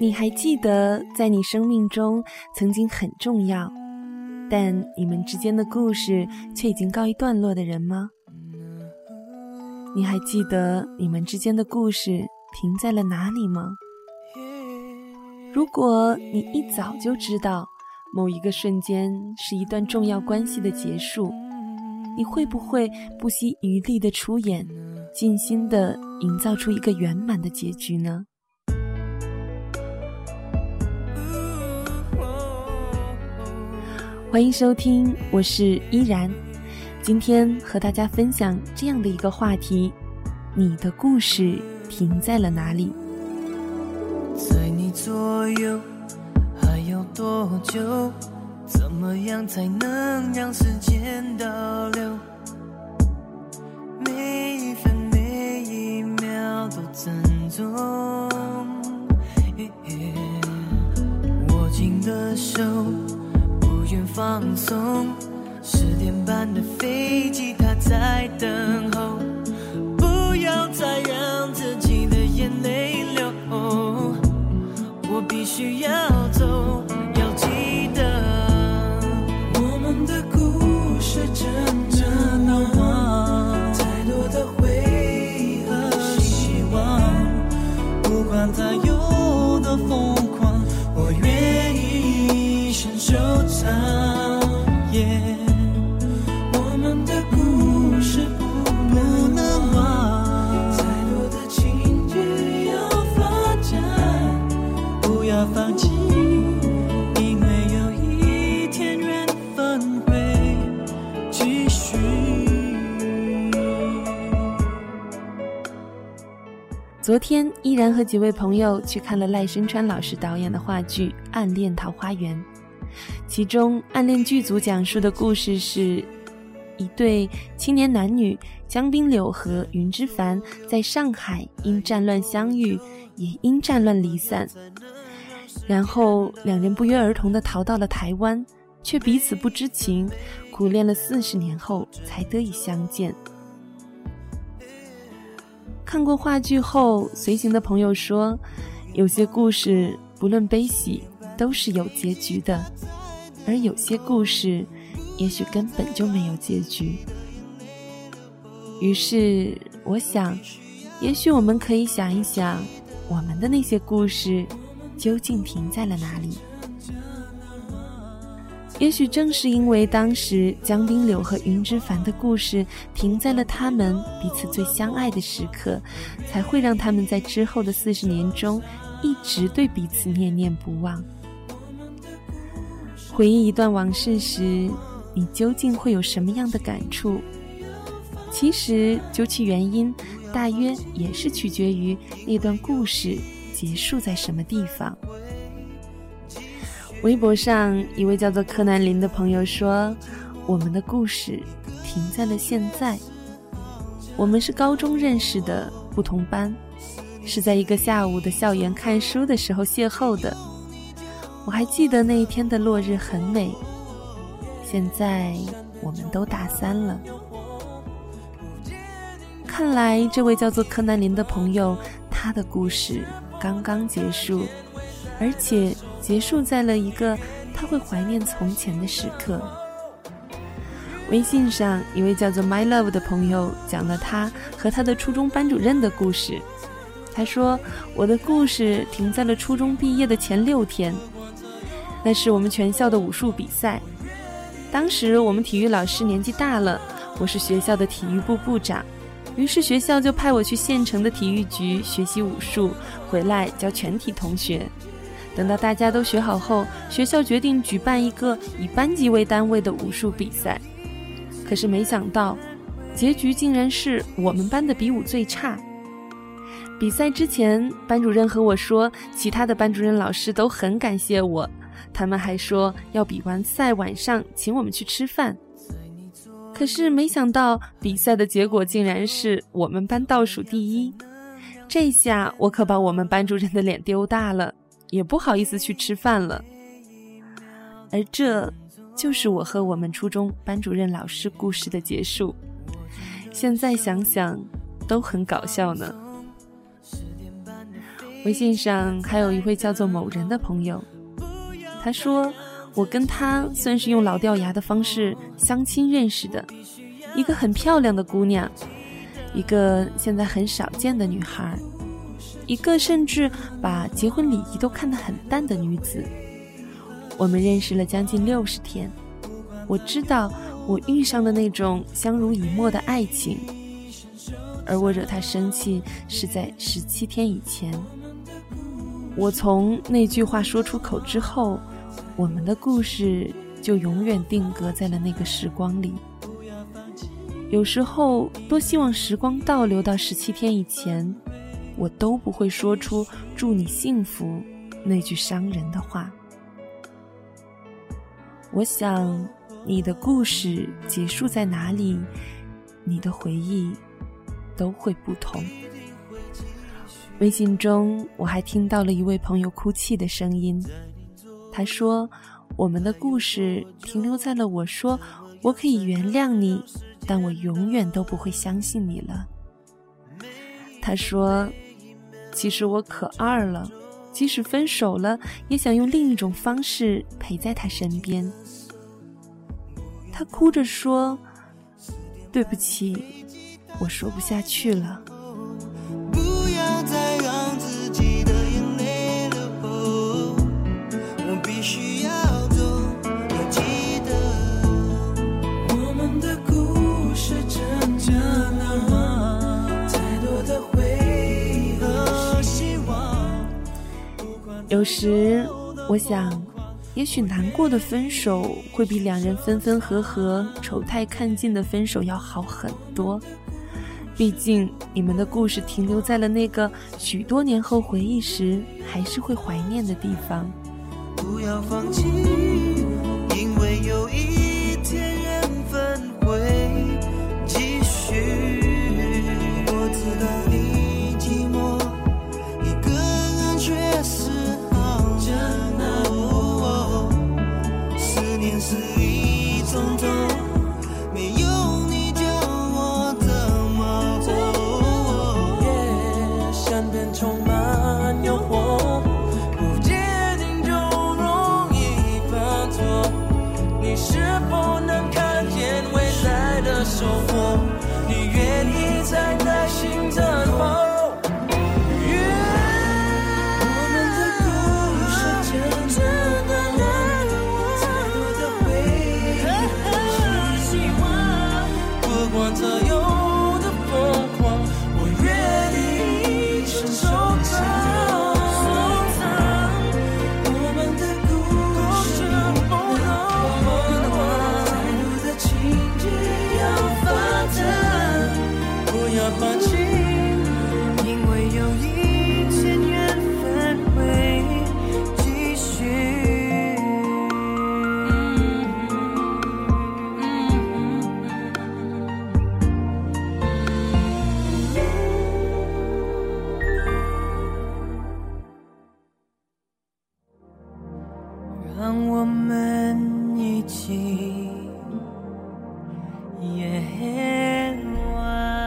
你还记得在你生命中曾经很重要，但你们之间的故事却已经告一段落的人吗？你还记得你们之间的故事停在了哪里吗？如果你一早就知道某一个瞬间是一段重要关系的结束，你会不会不惜余力的出演，尽心的营造出一个圆满的结局呢？欢迎收听，我是依然。今天和大家分享这样的一个话题：你的故事停在了哪里？在你左右还有多久？怎么样才能让时间倒流？珍重。握紧的手。不愿放松，十点半的飞机，它在等候。不要再让自己的眼泪流，我必须要昨天依然和几位朋友去看了赖声川老师导演的话剧《暗恋桃花源》，其中《暗恋》剧组讲述的故事是一对青年男女江滨柳和云之凡在上海因战乱相遇，也因战乱离散，然后两人不约而同地逃到了台湾，却彼此不知情，苦恋了四十年后才得以相见。看过话剧后，随行的朋友说，有些故事不论悲喜都是有结局的，而有些故事也许根本就没有结局。于是我想，也许我们可以想一想，我们的那些故事究竟停在了哪里。也许正是因为当时江滨柳和云之凡的故事停在了他们彼此最相爱的时刻，才会让他们在之后的四十年中一直对彼此念念不忘。回忆一段往事时，你究竟会有什么样的感触？其实究其原因，大约也是取决于那段故事结束在什么地方。微博上一位叫做柯南林的朋友说：“我们的故事停在了现在。我们是高中认识的，不同班，是在一个下午的校园看书的时候邂逅的。我还记得那一天的落日很美。现在我们都大三了。看来这位叫做柯南林的朋友，他的故事刚刚结束，而且。”结束在了一个他会怀念从前的时刻。微信上一位叫做 My Love 的朋友讲了他和他的初中班主任的故事。他说：“我的故事停在了初中毕业的前六天，那是我们全校的武术比赛。当时我们体育老师年纪大了，我是学校的体育部部长，于是学校就派我去县城的体育局学习武术，回来教全体同学。”等到大家都学好后，学校决定举办一个以班级为单位的武术比赛。可是没想到，结局竟然是我们班的比武最差。比赛之前，班主任和我说，其他的班主任老师都很感谢我，他们还说要比完赛晚上请我们去吃饭。可是没想到，比赛的结果竟然是我们班倒数第一。这下我可把我们班主任的脸丢大了。也不好意思去吃饭了，而这就是我和我们初中班主任老师故事的结束。现在想想，都很搞笑呢。微信上还有一位叫做某人的朋友，他说：“我跟他算是用老掉牙的方式相亲认识的，一个很漂亮的姑娘，一个现在很少见的女孩，一个甚至把结婚礼仪都看得很淡的女子。我们认识了将近六十天，我知道我遇上的那种相濡以沫的爱情，而我惹他生气是在十七天以前。”我从那句话说出口之后，我们的故事就永远定格在了那个时光里。有时候，多希望时光倒流到十七天以前，我都不会说出“祝你幸福”那句伤人的话。我想，你的故事结束在哪里，你的回忆都会不同。微信中，我还听到了一位朋友哭泣的声音。他说：“我们的故事停留在了我说我可以原谅你，但我永远都不会相信你了。”他说：“其实我可二了，即使分手了，也想用另一种方式陪在他身边。”他哭着说：“对不起，我说不下去了。”有时我想，也许难过的分手会比两人分分合合、丑态看尽的分手要好很多。毕竟你们的故事停留在了那个许多年后回忆时还是会怀念的地方。不要放弃，因为有一让我们一起夜晚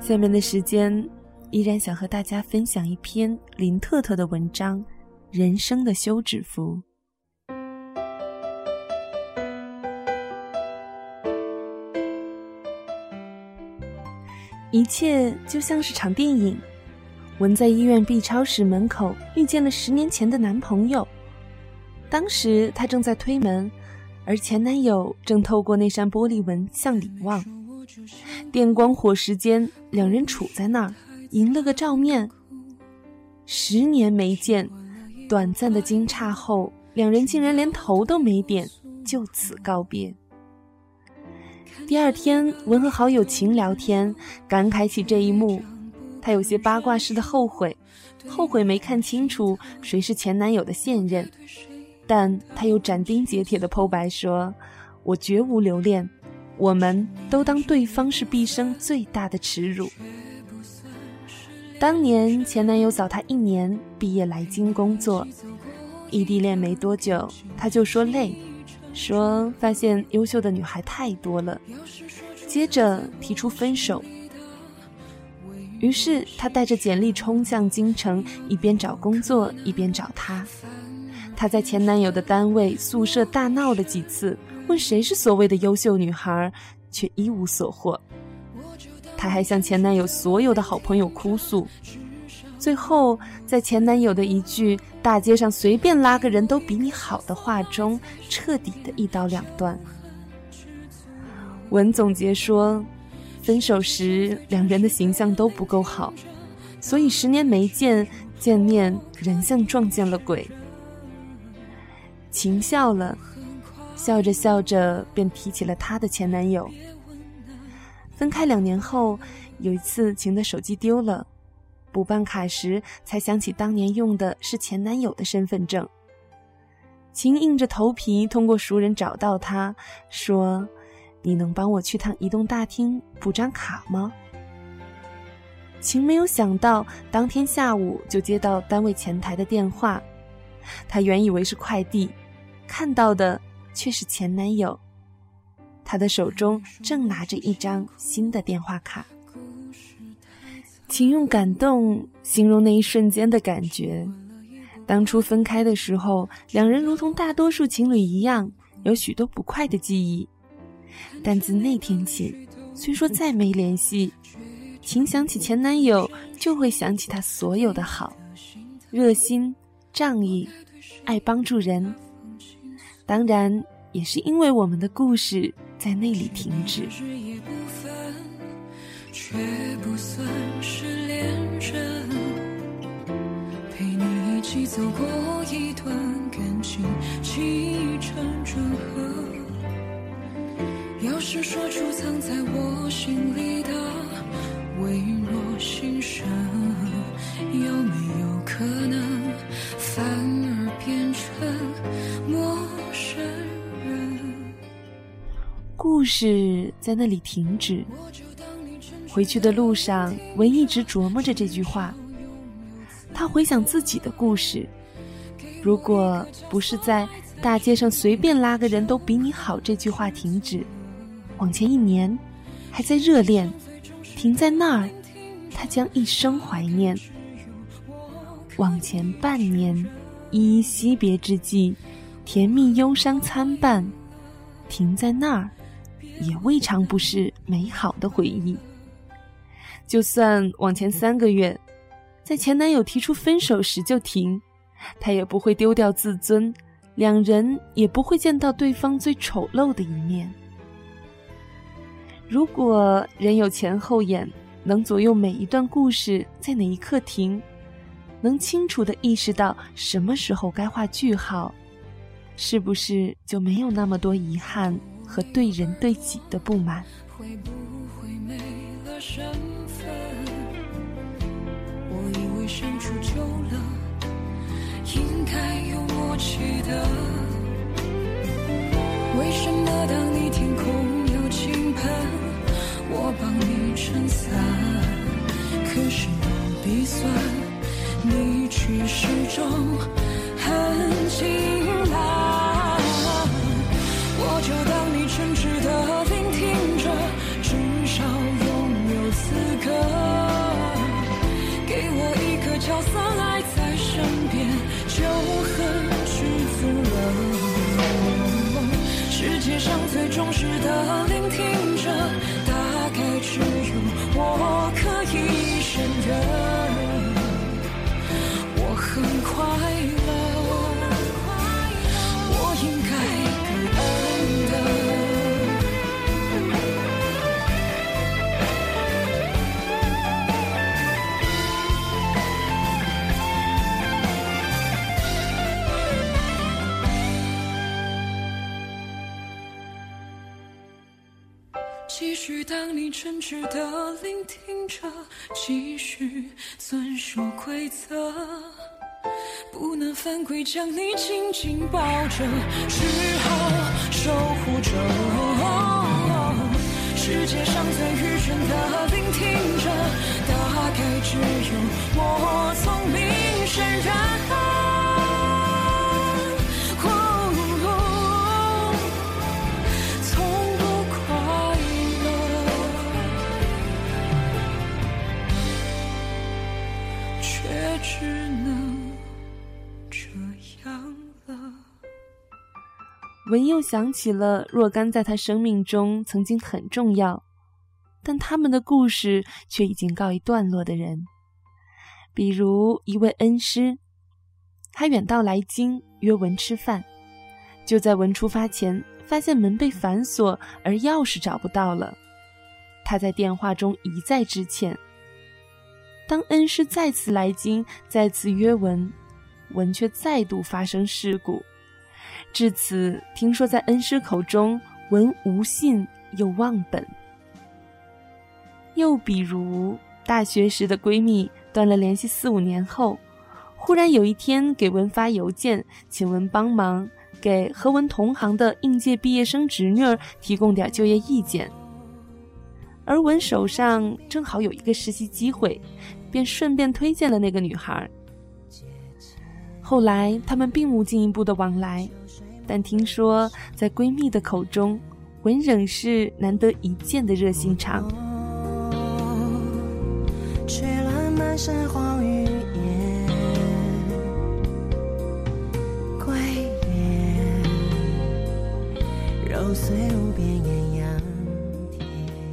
下面的时间，依然想和大家分享一篇林特特的文章《人生的休止符》。一切就像是场电影。文在医院 B 超室门口遇见了十年前的男朋友，当时她正在推门，而前男友正透过那扇玻璃门向里望。电光火石间，两人处在那儿，迎了个照面。十年没见，短暂的惊诧后，两人竟然连头都没点，就此告别。第二天，文和好友秦聊天，感慨起这一幕，他有些八卦似的后悔，后悔没看清楚谁是前男友的现任，但他又斩钉截铁的剖白说：“我绝无留恋。”我们都当对方是毕生最大的耻辱。当年前男友早她一年毕业来京工作，异地恋没多久，他就说累，说发现优秀的女孩太多了，接着提出分手。于是他带着简历冲向京城，一边找工作一边找他。她在前男友的单位宿舍大闹了几次，问谁是所谓的优秀女孩，却一无所获。她还向前男友所有的好朋友哭诉，最后在前男友的一句“大街上随便拉个人都比你好”的话中，彻底的一刀两断。文总结说。分手时，两人的形象都不够好，所以十年没见，见面人像撞见了鬼。晴笑了，笑着笑着便提起了她的前男友。分开两年后，有一次晴的手机丢了，补办卡时才想起当年用的是前男友的身份证。晴硬着头皮通过熟人找到他，说。你能帮我去趟移动大厅补张卡吗？晴没有想到，当天下午就接到单位前台的电话。她原以为是快递，看到的却是前男友。他的手中正拿着一张新的电话卡。请用感动形容那一瞬间的感觉。当初分开的时候，两人如同大多数情侣一样，有许多不快的记忆。但自那天起，虽说再没联系，请想起前男友就会想起他所有的好，热心、仗义、爱帮助人。当然，也是因为我们的故事在那里停止。却不算是恋人，陪你一起走过一段感情，起承转合。要是说出藏在我心里的微弱心声，有没有可能故事在那里停止。回去的路上，文一直琢磨着这句话。他回想自己的故事，如果不是在大街上随便拉个人都比你好这句话停止。往前一年，还在热恋，停在那儿，他将一生怀念。往前半年，依依惜别之际，甜蜜忧伤参半，停在那儿，也未尝不是美好的回忆。就算往前三个月，在前男友提出分手时就停，他也不会丢掉自尊，两人也不会见到对方最丑陋的一面。如果人有前后眼，能左右每一段故事在哪一刻停，能清楚地意识到什么时候该画句号，是不是就没有那么多遗憾和对人对己的不满？会不会没了身份？我以为相处久了，应该有默契的。为什么当你天空有倾盆？我帮你撑伞，可是我鼻酸，你却始终很清继续当你诚挚的聆听着，继续遵守规则，不能犯规，将你紧紧抱着，只好守护着。世界上最愚蠢的聆听者，大概只有我聪明然后。文又想起了若干在他生命中曾经很重要，但他们的故事却已经告一段落的人，比如一位恩师，他远道来京约文吃饭，就在文出发前发现门被反锁，而钥匙找不到了。他在电话中一再致歉。当恩师再次来京，再次约文，文却再度发生事故。至此，听说在恩师口中，文无信又忘本。又比如，大学时的闺蜜断了联系四五年后，忽然有一天给文发邮件，请文帮忙给和文同行的应届毕业生侄女儿提供点就业意见。而文手上正好有一个实习机会，便顺便推荐了那个女孩。后来他们并无进一步的往来。但听说，在闺蜜的口中，文仍是难得一见的热心肠。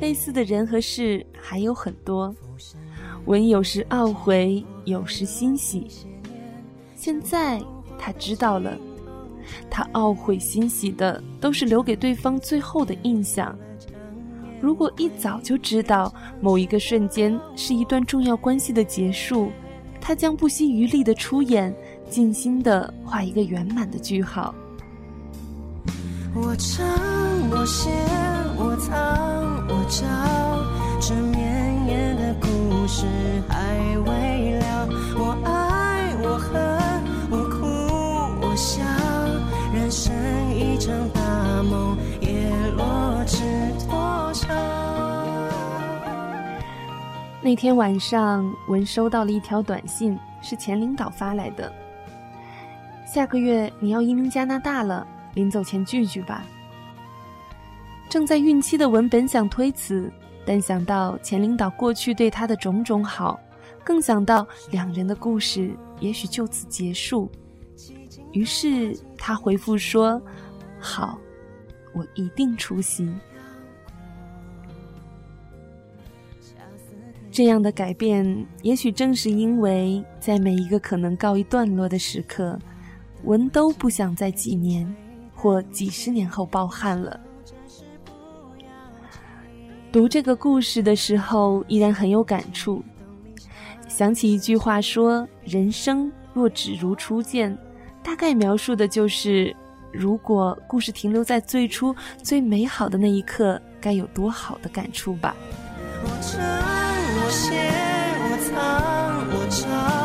类似的人和事还有很多，文有时懊悔，有时欣喜。现在他知道了。他懊悔欣喜的都是留给对方最后的印象。如果一早就知道某一个瞬间是一段重要关系的结束，他将不惜余力的出演，尽心的画一个圆满的句号。我唱，我写，我藏，我找，这绵延的故事还未一场大梦，叶落知多少。那天晚上，文收到了一条短信，是前领导发来的。下个月你要移民加拿大了，临走前聚聚吧。正在孕期的文本想推辞，但想到前领导过去对他的种种好，更想到两人的故事也许就此结束。于是他回复说：“好，我一定出席。”这样的改变，也许正是因为在每一个可能告一段落的时刻，文都不想在几年或几十年后抱憾了。读这个故事的时候，依然很有感触，想起一句话说：“人生若只如初见。”大概描述的就是，如果故事停留在最初最美好的那一刻，该有多好的感触吧。我唱，我写，我藏，我唱，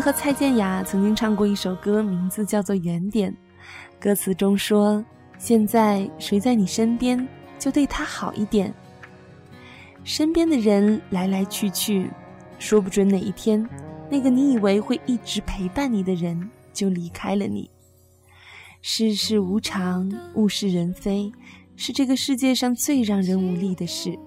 和蔡健雅曾经唱过一首歌，名字叫做《原点》。歌词中说：“现在谁在你身边，就对他好一点。身边的人来来去去，说不准哪一天，那个你以为会一直陪伴你的人就离开了你。世事无常，物是人非，是这个世界上最让人无力的事。”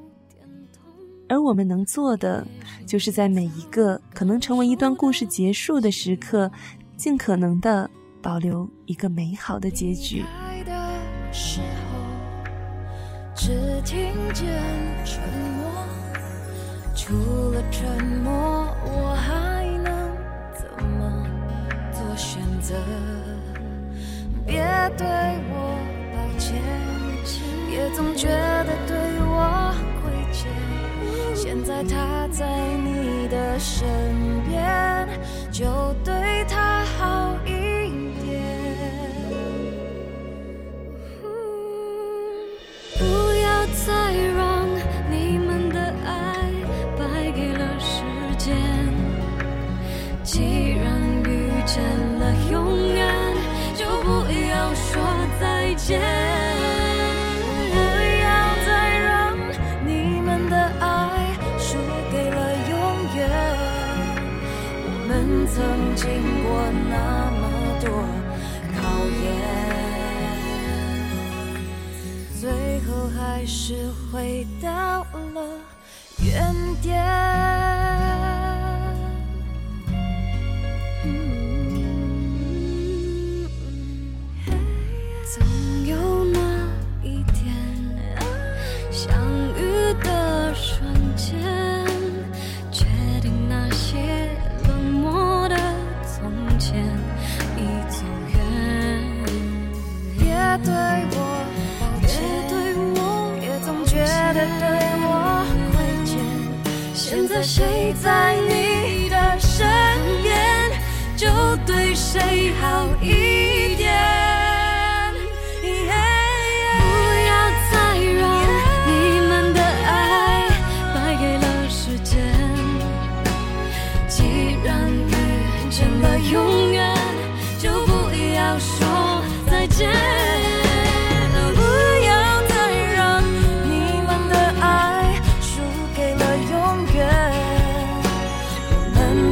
而我们能做的，就是在每一个可能成为一段故事结束的时刻，尽可能的保留一个美好的结局。只听见沉默，除了沉默，我还能怎么做选择？别对我抱歉，也总觉得对。现在他在你的身边，就对他好一点。经过那么多考验最后还是回到了原点。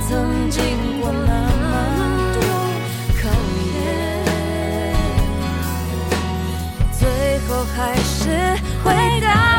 曾经过那么多考验，最后还是回到。